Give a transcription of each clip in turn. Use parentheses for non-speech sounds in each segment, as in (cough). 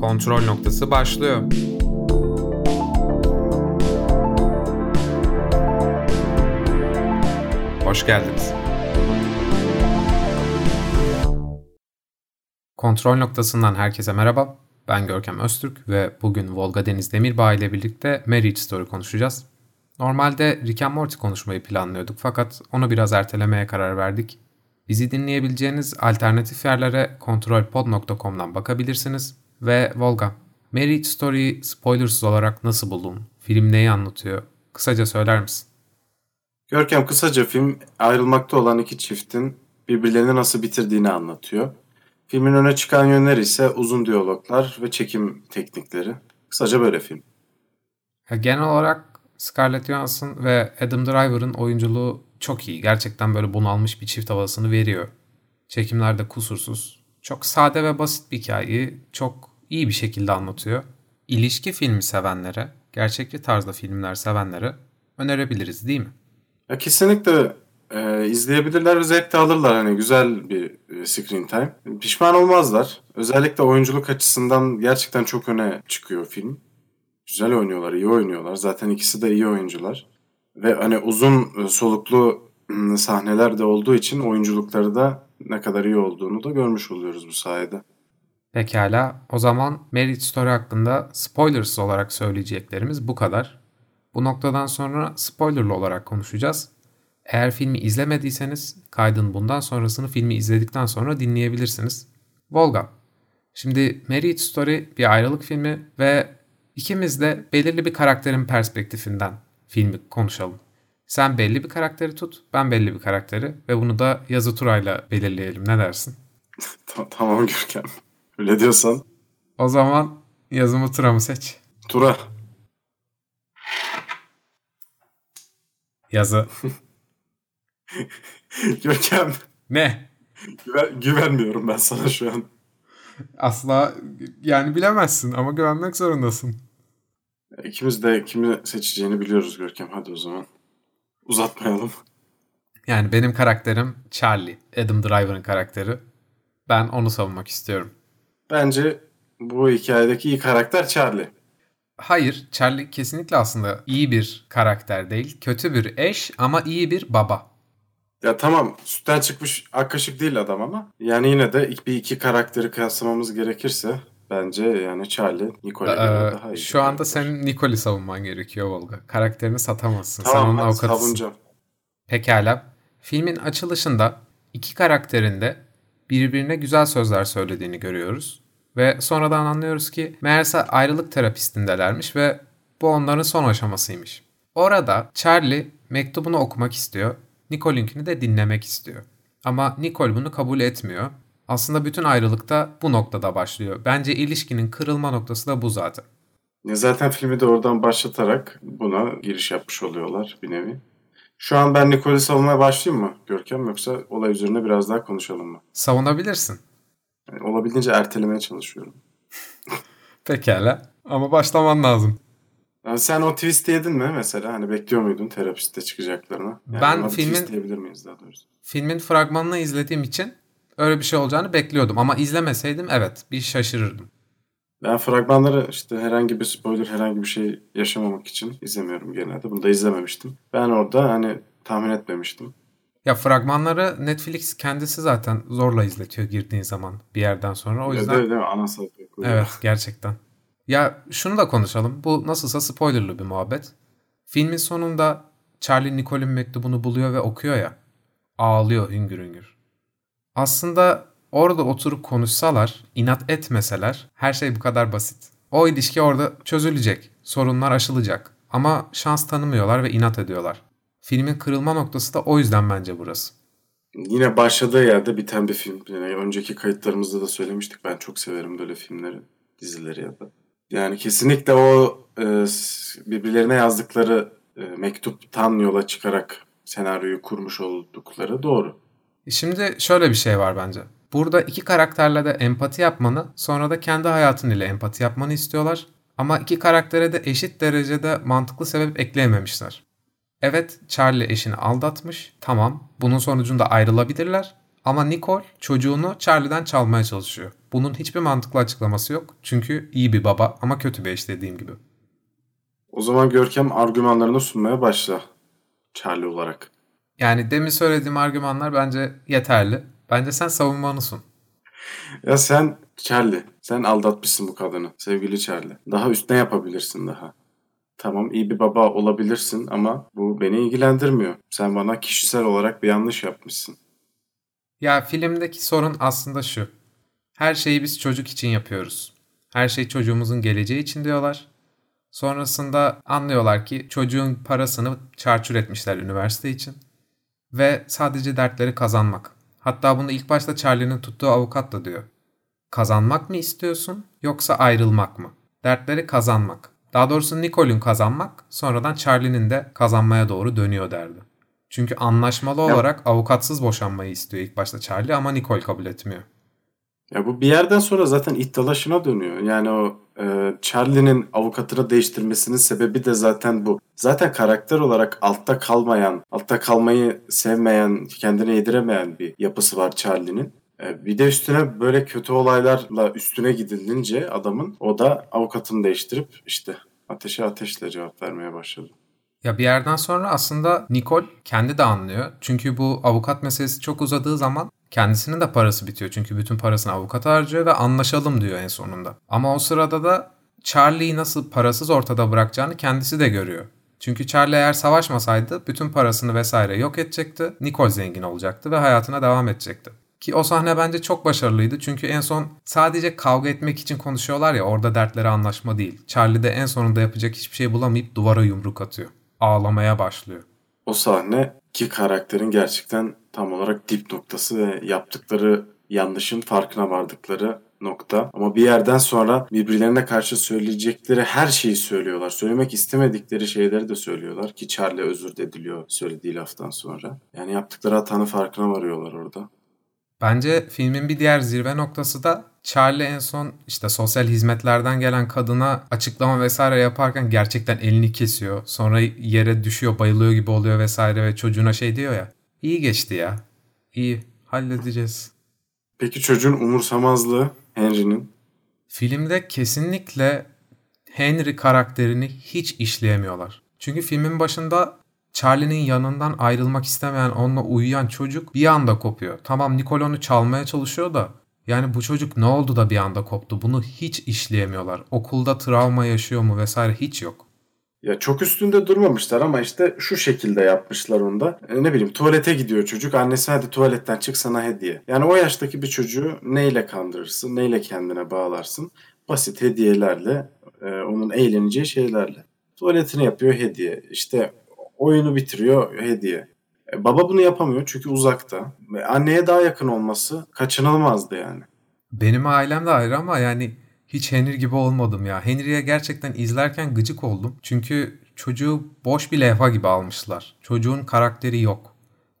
Kontrol noktası başlıyor. Hoş geldiniz. Kontrol noktasından herkese merhaba. Ben Görkem Öztürk ve bugün Volga Deniz Demirbağ ile birlikte Marriage Story konuşacağız. Normalde Rick and Morty konuşmayı planlıyorduk fakat onu biraz ertelemeye karar verdik. Bizi dinleyebileceğiniz alternatif yerlere kontrolpod.com'dan bakabilirsiniz. Ve Volga, Marriage Story spoilersız olarak nasıl buldun? Film neyi anlatıyor? Kısaca söyler misin? Görkem kısaca film ayrılmakta olan iki çiftin birbirlerini nasıl bitirdiğini anlatıyor. Filmin öne çıkan yönleri ise uzun diyaloglar ve çekim teknikleri. Kısaca böyle film. Genel olarak Scarlett Johansson ve Adam Driver'ın oyunculuğu çok iyi. Gerçekten böyle bunalmış bir çift havasını veriyor. Çekimlerde kusursuz. Çok sade ve basit bir hikayeyi çok iyi bir şekilde anlatıyor. İlişki filmi sevenlere, gerçekçi tarzda filmler sevenlere önerebiliriz değil mi? Ya kesinlikle e, izleyebilirler ve zevk de alırlar. Hani güzel bir e, screen time. Pişman olmazlar. Özellikle oyunculuk açısından gerçekten çok öne çıkıyor film. Güzel oynuyorlar, iyi oynuyorlar. Zaten ikisi de iyi oyuncular. Ve hani uzun e, soluklu ıı, sahneler de olduğu için oyunculukları da ne kadar iyi olduğunu da görmüş oluyoruz bu sayede. Pekala. O zaman Marriage Story hakkında spoilers olarak söyleyeceklerimiz bu kadar. Bu noktadan sonra spoilerlı olarak konuşacağız. Eğer filmi izlemediyseniz kaydın bundan sonrasını filmi izledikten sonra dinleyebilirsiniz. Volga. Şimdi Marriage Story bir ayrılık filmi ve ikimiz de belirli bir karakterin perspektifinden filmi konuşalım. Sen belli bir karakteri tut, ben belli bir karakteri ve bunu da yazı turayla belirleyelim. Ne dersin? (laughs) tamam Gürkan. Öyle diyorsan. O zaman yazımı tura mı seç? Tura. Yazı. (laughs) Görkem. Ne? Güven, güvenmiyorum ben sana şu an. Asla yani bilemezsin ama güvenmek zorundasın. İkimiz de kimi seçeceğini biliyoruz Görkem. Hadi o zaman. Uzatmayalım. Yani benim karakterim Charlie. Adam Driver'ın karakteri. Ben onu savunmak istiyorum. Bence bu hikayedeki iyi karakter Charlie. Hayır, Charlie kesinlikle aslında iyi bir karakter değil. Kötü bir eş ama iyi bir baba. Ya tamam sütten çıkmış ak kaşık değil adam ama yani yine de bir iki karakteri kıyaslamamız gerekirse bence yani Charlie Nicole'e ee, daha iyi. Şu anda senin Nicole'i savunman gerekiyor Volga. Karakterini satamazsın. Tamam, Sen onun avukatısın. savunacağım. Pekala. Filmin açılışında iki karakterin de birbirine güzel sözler söylediğini görüyoruz. Ve sonradan anlıyoruz ki meğerse ayrılık terapistindelermiş ve bu onların son aşamasıymış. Orada Charlie mektubunu okumak istiyor. Nicole'inkini de dinlemek istiyor. Ama Nicole bunu kabul etmiyor. Aslında bütün ayrılık da bu noktada başlıyor. Bence ilişkinin kırılma noktası da bu zaten. Ya zaten filmi de oradan başlatarak buna giriş yapmış oluyorlar bir nevi. Şu an ben Nicole'i savunmaya başlayayım mı Görkem yoksa olay üzerine biraz daha konuşalım mı? Savunabilirsin. Yani olabildiğince ertelemeye çalışıyorum. (laughs) Pekala ama başlaman lazım. Yani sen o twist yedin mi mesela? Hani bekliyor muydun terapiste çıkacaklarını? Yani ben filmin diyebilir miyiz daha doğrusu? Filmin fragmanını izlediğim için öyle bir şey olacağını bekliyordum ama izlemeseydim evet bir şaşırırdım. Ben fragmanları işte herhangi bir spoiler, herhangi bir şey yaşamamak için izlemiyorum genelde. Bunu da izlememiştim. Ben orada hani tahmin etmemiştim. Ya fragmanları Netflix kendisi zaten zorla izletiyor girdiğin zaman bir yerden sonra. O yüzden... Değil mi? Ana sayfa Evet gerçekten. Ya şunu da konuşalım. Bu nasılsa spoilerlı bir muhabbet. Filmin sonunda Charlie Nicole'in mektubunu buluyor ve okuyor ya. Ağlıyor hüngür hüngür. Aslında orada oturup konuşsalar, inat etmeseler her şey bu kadar basit. O ilişki orada çözülecek. Sorunlar aşılacak. Ama şans tanımıyorlar ve inat ediyorlar. Filmin kırılma noktası da o yüzden bence burası. Yine başladığı yerde biten bir film. Yani önceki kayıtlarımızda da söylemiştik. Ben çok severim böyle filmleri, dizileri ya da. Yani kesinlikle o e, birbirlerine yazdıkları e, mektuptan yola çıkarak senaryoyu kurmuş oldukları doğru. Şimdi şöyle bir şey var bence. Burada iki karakterle de empati yapmanı, sonra da kendi hayatın ile empati yapmanı istiyorlar. Ama iki karaktere de eşit derecede mantıklı sebep ekleyememişler. Evet Charlie eşini aldatmış. Tamam bunun sonucunda ayrılabilirler. Ama Nicole çocuğunu Charlie'den çalmaya çalışıyor. Bunun hiçbir mantıklı açıklaması yok. Çünkü iyi bir baba ama kötü bir eş dediğim gibi. O zaman Görkem argümanlarını sunmaya başla. Charlie olarak. Yani demin söylediğim argümanlar bence yeterli. Bence sen savunmanı sun. Ya sen Charlie, sen aldatmışsın bu kadını. Sevgili Charlie. Daha üstüne yapabilirsin daha. Tamam iyi bir baba olabilirsin ama bu beni ilgilendirmiyor. Sen bana kişisel olarak bir yanlış yapmışsın. Ya filmdeki sorun aslında şu. Her şeyi biz çocuk için yapıyoruz. Her şey çocuğumuzun geleceği için diyorlar. Sonrasında anlıyorlar ki çocuğun parasını çarçur etmişler üniversite için. Ve sadece dertleri kazanmak. Hatta bunu ilk başta Charlie'nin tuttuğu avukat da diyor. Kazanmak mı istiyorsun yoksa ayrılmak mı? Dertleri kazanmak. Daha doğrusu Nicole'ün kazanmak, sonradan Charlie'nin de kazanmaya doğru dönüyor derdi. Çünkü anlaşmalı Ya- olarak avukatsız boşanmayı istiyor ilk başta Charlie ama Nicole kabul etmiyor. Ya bu bir yerden sonra zaten iddialaşına dönüyor. Yani o e, Charlie'nin avukatını değiştirmesinin sebebi de zaten bu. Zaten karakter olarak altta kalmayan, altta kalmayı sevmeyen, kendine yediremeyen bir yapısı var Charlie'nin. E, bir de üstüne böyle kötü olaylarla üstüne gidilince adamın o da avukatını değiştirip işte ateşe ateşle cevap vermeye başladı. Ya bir yerden sonra aslında Nicole kendi de anlıyor. Çünkü bu avukat meselesi çok uzadığı zaman kendisinin de parası bitiyor. Çünkü bütün parasını avukata harcıyor ve anlaşalım diyor en sonunda. Ama o sırada da Charlie'yi nasıl parasız ortada bırakacağını kendisi de görüyor. Çünkü Charlie eğer savaşmasaydı bütün parasını vesaire yok edecekti. Nicole zengin olacaktı ve hayatına devam edecekti. Ki o sahne bence çok başarılıydı çünkü en son sadece kavga etmek için konuşuyorlar ya orada dertleri anlaşma değil. Charlie de en sonunda yapacak hiçbir şey bulamayıp duvara yumruk atıyor. Ağlamaya başlıyor. O sahne ki karakterin gerçekten tam olarak dip noktası ve yaptıkları yanlışın farkına vardıkları nokta. Ama bir yerden sonra birbirlerine karşı söyleyecekleri her şeyi söylüyorlar. Söylemek istemedikleri şeyleri de söylüyorlar ki Charlie özür de söylediği laftan sonra. Yani yaptıkları hatanın farkına varıyorlar orada. Bence filmin bir diğer zirve noktası da Charlie en son işte sosyal hizmetlerden gelen kadına açıklama vesaire yaparken gerçekten elini kesiyor. Sonra yere düşüyor, bayılıyor gibi oluyor vesaire ve çocuğuna şey diyor ya. İyi geçti ya. İyi, halledeceğiz. Peki çocuğun umursamazlığı Henry'nin Filmde kesinlikle Henry karakterini hiç işleyemiyorlar. Çünkü filmin başında Charlie'nin yanından ayrılmak istemeyen, onunla uyuyan çocuk bir anda kopuyor. Tamam Nicole onu çalmaya çalışıyor da yani bu çocuk ne oldu da bir anda koptu? Bunu hiç işleyemiyorlar. Okulda travma yaşıyor mu vesaire hiç yok. Ya çok üstünde durmamışlar ama işte şu şekilde yapmışlar onda. E, ne bileyim tuvalete gidiyor çocuk. Annesi hadi tuvaletten çık sana hediye. Yani o yaştaki bir çocuğu neyle kandırırsın, neyle kendine bağlarsın? Basit hediyelerle, e, onun eğleneceği şeylerle. Tuvaletini yapıyor hediye. İşte oyunu bitiriyor hediye. E, baba bunu yapamıyor çünkü uzakta. Ve anneye daha yakın olması kaçınılmazdı yani. Benim ailem de ayrı ama yani hiç Henry gibi olmadım ya. Henry'e gerçekten izlerken gıcık oldum. Çünkü çocuğu boş bir levha gibi almışlar. Çocuğun karakteri yok.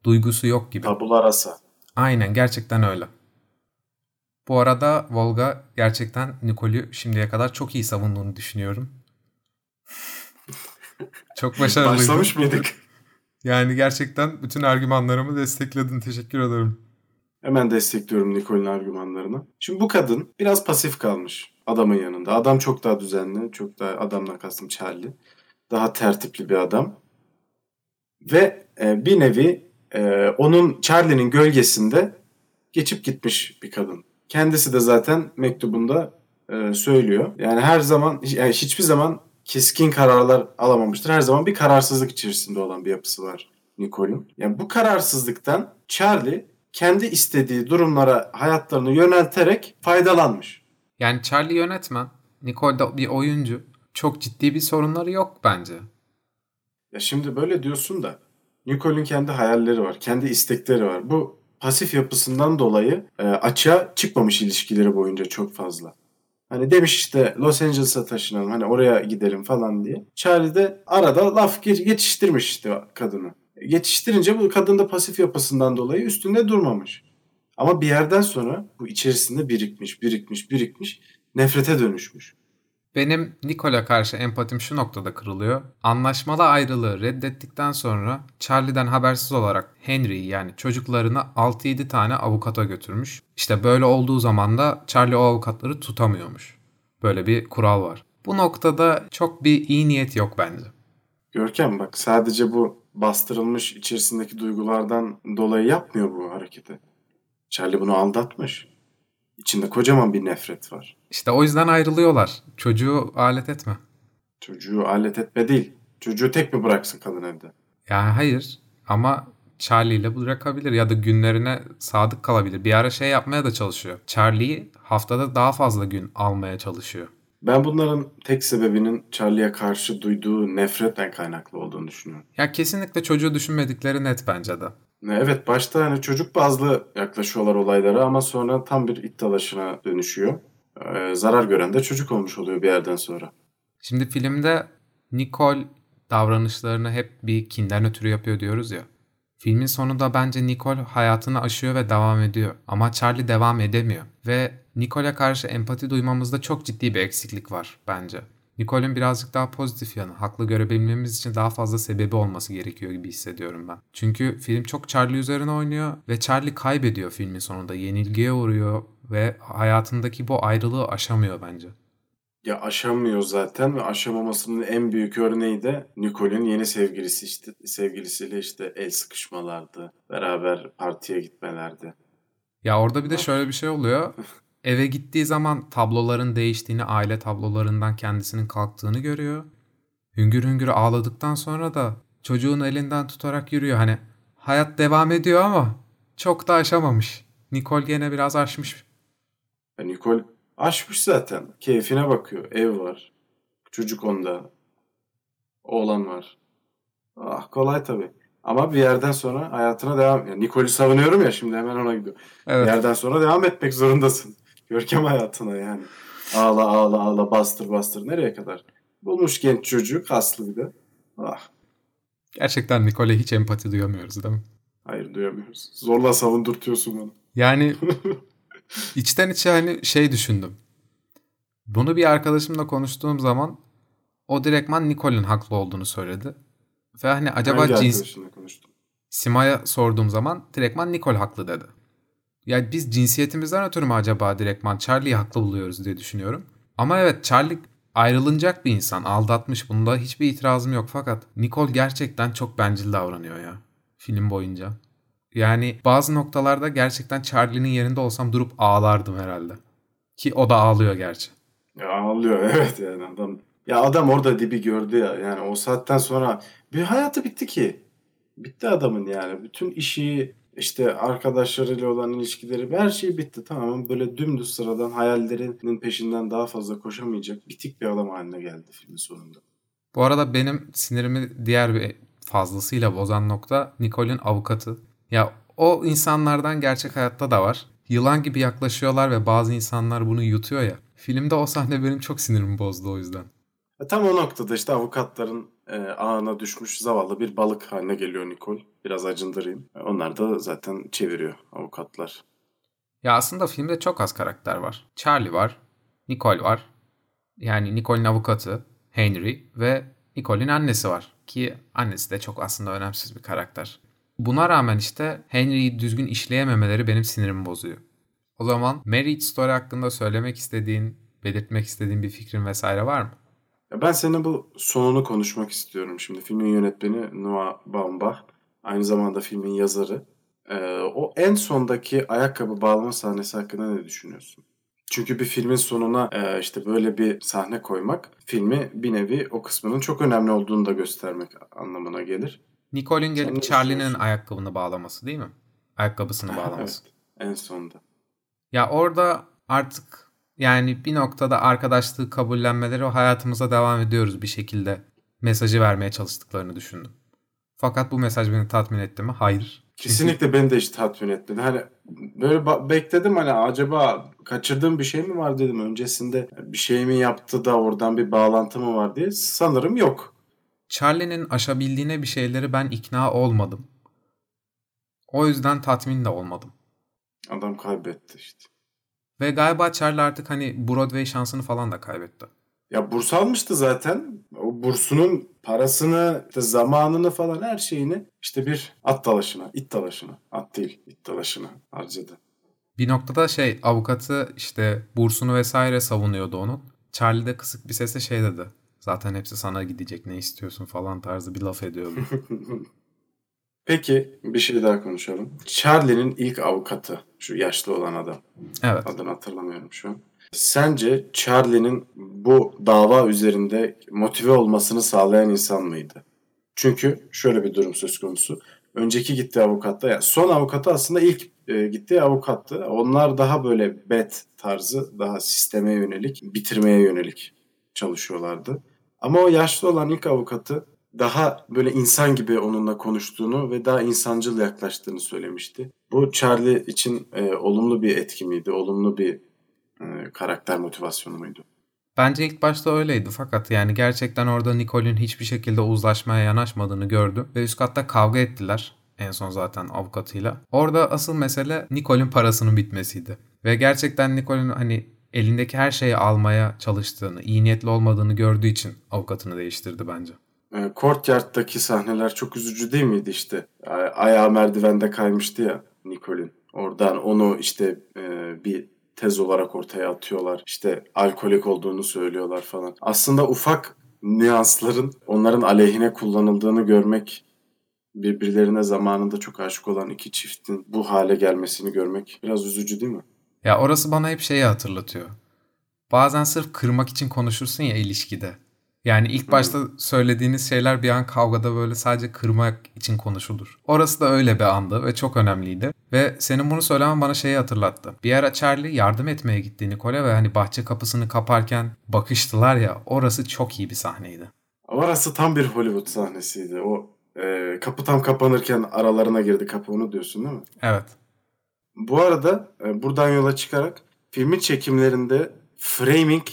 Duygusu yok gibi. Tabula rasa. Aynen gerçekten öyle. Bu arada Volga gerçekten Nicole'ü şimdiye kadar çok iyi savunduğunu düşünüyorum. Çok başarılıydı. Başlamış mıydık? Yani gerçekten bütün argümanlarımı destekledin. Teşekkür ederim. Hemen destekliyorum Nicole'in argümanlarını. Şimdi bu kadın biraz pasif kalmış adamın yanında. Adam çok daha düzenli, çok daha adamla kastım Charlie. Daha tertipli bir adam. Ve e, bir nevi e, onun Charlie'nin gölgesinde geçip gitmiş bir kadın. Kendisi de zaten mektubunda e, söylüyor. Yani her zaman, yani hiçbir zaman keskin kararlar alamamıştır. Her zaman bir kararsızlık içerisinde olan bir yapısı var Nicole'un. Yani bu kararsızlıktan Charlie kendi istediği durumlara hayatlarını yönelterek faydalanmış. Yani Charlie yönetmen, Nicole da bir oyuncu. Çok ciddi bir sorunları yok bence. Ya şimdi böyle diyorsun da Nicole'ün kendi hayalleri var, kendi istekleri var. Bu pasif yapısından dolayı e, açığa çıkmamış ilişkileri boyunca çok fazla. Hani demiş işte Los Angeles'a taşınalım hani oraya gidelim falan diye. Charlie de arada laf geç- geçiştirmiş işte kadını. Geçiştirince bu kadın da pasif yapısından dolayı üstünde durmamış. Ama bir yerden sonra bu içerisinde birikmiş, birikmiş, birikmiş, nefrete dönüşmüş. Benim Nicole'a karşı empatim şu noktada kırılıyor. Anlaşmalı ayrılığı reddettikten sonra Charlie'den habersiz olarak Henry'i yani çocuklarını 6-7 tane avukata götürmüş. İşte böyle olduğu zaman da Charlie o avukatları tutamıyormuş. Böyle bir kural var. Bu noktada çok bir iyi niyet yok bence. Görkem bak sadece bu bastırılmış içerisindeki duygulardan dolayı yapmıyor bu hareketi. Charlie bunu aldatmış. İçinde kocaman bir nefret var. İşte o yüzden ayrılıyorlar. Çocuğu alet etme. Çocuğu alet etme değil. Çocuğu tek mi bıraksın kadın evde? Ya hayır ama Charlie ile bırakabilir ya da günlerine sadık kalabilir. Bir ara şey yapmaya da çalışıyor. Charlie'yi haftada daha fazla gün almaya çalışıyor. Ben bunların tek sebebinin Charlie'ye karşı duyduğu nefretten kaynaklı olduğunu düşünüyorum. Ya kesinlikle çocuğu düşünmedikleri net bence de. Evet başta hani çocuk bazlı yaklaşıyorlar olaylara ama sonra tam bir it dalaşına dönüşüyor. Ee, zarar gören de çocuk olmuş oluyor bir yerden sonra. Şimdi filmde Nicole davranışlarını hep bir kinden ötürü yapıyor diyoruz ya. Filmin sonunda bence Nicole hayatını aşıyor ve devam ediyor. Ama Charlie devam edemiyor. Ve Nicole'e karşı empati duymamızda çok ciddi bir eksiklik var bence. Nicole'ün birazcık daha pozitif yanı, haklı görebilmemiz için daha fazla sebebi olması gerekiyor gibi hissediyorum ben. Çünkü film çok Charlie üzerine oynuyor ve Charlie kaybediyor filmin sonunda. Yenilgiye uğruyor ve hayatındaki bu ayrılığı aşamıyor bence. Ya aşamıyor zaten ve aşamamasının en büyük örneği de Nicole'ün yeni sevgilisi işte sevgilisiyle işte el sıkışmalardı. Beraber partiye gitmelerdi. Ya orada bir de şöyle bir şey oluyor. (laughs) Eve gittiği zaman tabloların değiştiğini, aile tablolarından kendisinin kalktığını görüyor. Hüngür hüngür ağladıktan sonra da çocuğun elinden tutarak yürüyor. Hani hayat devam ediyor ama çok da aşamamış. Nicole gene biraz aşmış. Ya Nicole aşmış zaten. Keyfine bakıyor. Ev var. Çocuk onda. Oğlan var. Ah kolay tabii. Ama bir yerden sonra hayatına devam... Yani Nicole'ü savunuyorum ya şimdi hemen ona gidiyor. Evet. Bir yerden sonra devam etmek zorundasın. Görkem hayatına yani. Ağla ağla ağla bastır bastır. Nereye kadar? Bulmuş genç çocuğu kaslı bir de. Ah Gerçekten Nicole'e hiç empati duyamıyoruz değil mi? hayır duyamıyoruz. Zorla savundurtuyorsun onu. Yani (laughs) içten içe hani şey düşündüm. Bunu bir arkadaşımla konuştuğum zaman o direktman Nicole'in haklı olduğunu söyledi. Ve hani acaba Hangi cins? Sima'ya sorduğum zaman direktman Nicole haklı dedi. Yani biz cinsiyetimizden ötürü mü acaba direktman Charlie'yi haklı buluyoruz diye düşünüyorum. Ama evet Charlie ayrılınacak bir insan. Aldatmış. Bunda hiçbir itirazım yok. Fakat Nicole gerçekten çok bencil davranıyor ya. Film boyunca. Yani bazı noktalarda gerçekten Charlie'nin yerinde olsam durup ağlardım herhalde. Ki o da ağlıyor gerçi. Ya ağlıyor (laughs) evet yani adam. Ya adam orada dibi gördü ya. Yani o saatten sonra bir hayatı bitti ki. Bitti adamın yani. Bütün işi işte arkadaşlarıyla olan ilişkileri her şey bitti tamam böyle dümdüz sıradan hayallerinin peşinden daha fazla koşamayacak bitik bir adam haline geldi filmin sonunda. Bu arada benim sinirimi diğer bir fazlasıyla bozan nokta Nicole'in avukatı. Ya o insanlardan gerçek hayatta da var. Yılan gibi yaklaşıyorlar ve bazı insanlar bunu yutuyor ya. Filmde o sahne benim çok sinirimi bozdu o yüzden. E, tam o noktada işte avukatların e, ağına düşmüş zavallı bir balık haline geliyor Nicole. Biraz acındırayım. E, Onlar da zaten çeviriyor avukatlar. Ya aslında filmde çok az karakter var. Charlie var, Nicole var. Yani Nicole'in avukatı Henry ve Nicole'in annesi var. Ki annesi de çok aslında önemsiz bir karakter. Buna rağmen işte Henry'yi düzgün işleyememeleri benim sinirimi bozuyor. O zaman Marriage Story hakkında söylemek istediğin, belirtmek istediğin bir fikrin vesaire var mı? Ya ben seninle bu sonunu konuşmak istiyorum şimdi. Filmin yönetmeni Noah Baumbach. Aynı zamanda filmin yazarı. E, o en sondaki ayakkabı bağlama sahnesi hakkında ne düşünüyorsun? Çünkü bir filmin sonuna e, işte böyle bir sahne koymak filmi bir nevi o kısmının çok önemli olduğunu da göstermek anlamına gelir. Nicole'ün gelip Charlie'nin ayakkabını bağlaması değil mi? Ayakkabısını (laughs) bağlaması. Evet, en sonda. Ya orada artık yani bir noktada arkadaşlığı kabullenmeleri hayatımıza devam ediyoruz bir şekilde mesajı vermeye çalıştıklarını düşündüm. Fakat bu mesaj beni tatmin etti mi? Hayır. Çünkü- Kesinlikle beni de hiç tatmin etmedi. Hani böyle bekledim hani acaba kaçırdığım bir şey mi var dedim öncesinde. Bir şey mi yaptı da oradan bir bağlantı mı var diye. Sanırım yok. Charlie'nin aşabildiğine bir şeyleri ben ikna olmadım. O yüzden tatmin de olmadım. Adam kaybetti işte. Ve galiba Charlie artık hani Broadway şansını falan da kaybetti. Ya burs almıştı zaten. O bursunun parasını, işte zamanını falan her şeyini işte bir at dalaşına, it dalaşına, at değil it dalaşına harcadı. Bir noktada şey avukatı işte bursunu vesaire savunuyordu onun. Charlie de kısık bir sesle şey dedi. Zaten hepsi sana gidecek ne istiyorsun falan tarzı bir laf ediyordu. (laughs) Peki bir şey daha konuşalım. Charlie'nin ilk avukatı şu yaşlı olan adam. Evet. Adını hatırlamıyorum şu an. Sence Charlie'nin bu dava üzerinde motive olmasını sağlayan insan mıydı? Çünkü şöyle bir durum söz konusu. Önceki gittiği avukatta, yani son avukatı aslında ilk e, gittiği avukattı. Onlar daha böyle bet tarzı, daha sisteme yönelik, bitirmeye yönelik çalışıyorlardı. Ama o yaşlı olan ilk avukatı daha böyle insan gibi onunla konuştuğunu ve daha insancıl yaklaştığını söylemişti. Bu Charlie için e, olumlu bir etki miydi? Olumlu bir e, karakter motivasyonu muydu? Bence ilk başta öyleydi fakat yani gerçekten orada Nicole'ün hiçbir şekilde uzlaşmaya yanaşmadığını gördü ve üst katta kavga ettiler en son zaten avukatıyla. Orada asıl mesele Nicole'ün parasının bitmesiydi. Ve gerçekten Nicole'ün hani elindeki her şeyi almaya çalıştığını, iyi niyetli olmadığını gördüğü için avukatını değiştirdi bence. E, Courtyard'daki sahneler çok üzücü değil miydi işte? Ayağı merdivende kaymıştı ya Nicole'ün. Oradan onu işte e, bir tez olarak ortaya atıyorlar. İşte alkolik olduğunu söylüyorlar falan. Aslında ufak nüansların onların aleyhine kullanıldığını görmek birbirlerine zamanında çok aşık olan iki çiftin bu hale gelmesini görmek biraz üzücü değil mi? Ya orası bana hep şeyi hatırlatıyor. Bazen sırf kırmak için konuşursun ya ilişkide. Yani ilk başta söylediğiniz şeyler bir an kavgada böyle sadece kırmak için konuşulur. Orası da öyle bir andı ve çok önemliydi. Ve senin bunu söylemen bana şeyi hatırlattı. Bir ara Charlie yardım etmeye gitti Nicole ve hani bahçe kapısını kaparken bakıştılar ya orası çok iyi bir sahneydi. Orası tam bir Hollywood sahnesiydi. O e, kapı tam kapanırken aralarına girdi kapı onu diyorsun değil mi? Evet. Bu arada e, buradan yola çıkarak filmin çekimlerinde framing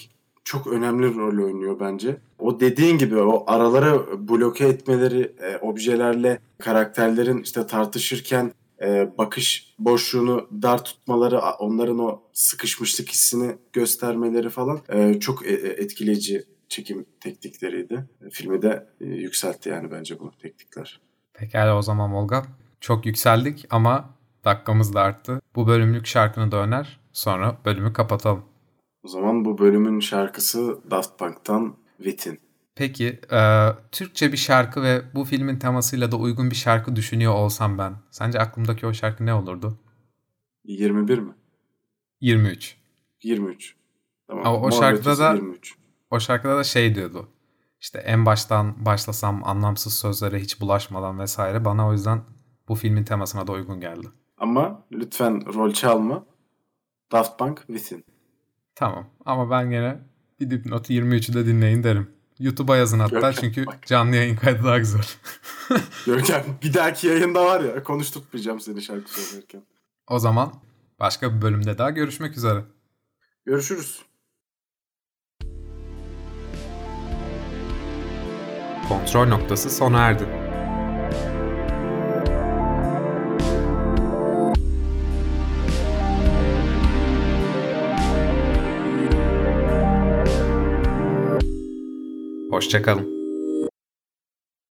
çok önemli rol oynuyor bence. O dediğin gibi o araları bloke etmeleri, e, objelerle karakterlerin işte tartışırken e, bakış boşluğunu dar tutmaları, onların o sıkışmışlık hissini göstermeleri falan e, çok e, e etkileyici çekim teknikleriydi. Filmi de e, yükseltti yani bence bu teknikler. Pekala o zaman Volga. Çok yükseldik ama dakikamız da arttı. Bu bölümlük şarkını da öner. Sonra bölümü kapatalım. O zaman bu bölümün şarkısı Daft Punk'tan Within. Peki, e, Türkçe bir şarkı ve bu filmin temasıyla da uygun bir şarkı düşünüyor olsam ben. Sence aklımdaki o şarkı ne olurdu? 21 mi? 23. 23. Tamam. O, o şarkıda da 23. o şarkıda da şey diyordu. İşte en baştan başlasam anlamsız sözlere hiç bulaşmadan vesaire bana o yüzden bu filmin temasına da uygun geldi. Ama lütfen rol çalma. Daft Punk Within. Tamam ama ben gene bir dipnotu 23'ü de dinleyin derim. YouTube'a yazın hatta Görkem, çünkü bak. canlı yayın kaydı daha güzel. (laughs) Görkem bir dahaki yayında var ya konuşturmayacağım seni şarkı söylerken. O zaman başka bir bölümde daha görüşmek üzere. Görüşürüz. Kontrol noktası sona erdi. Hoşçakalın.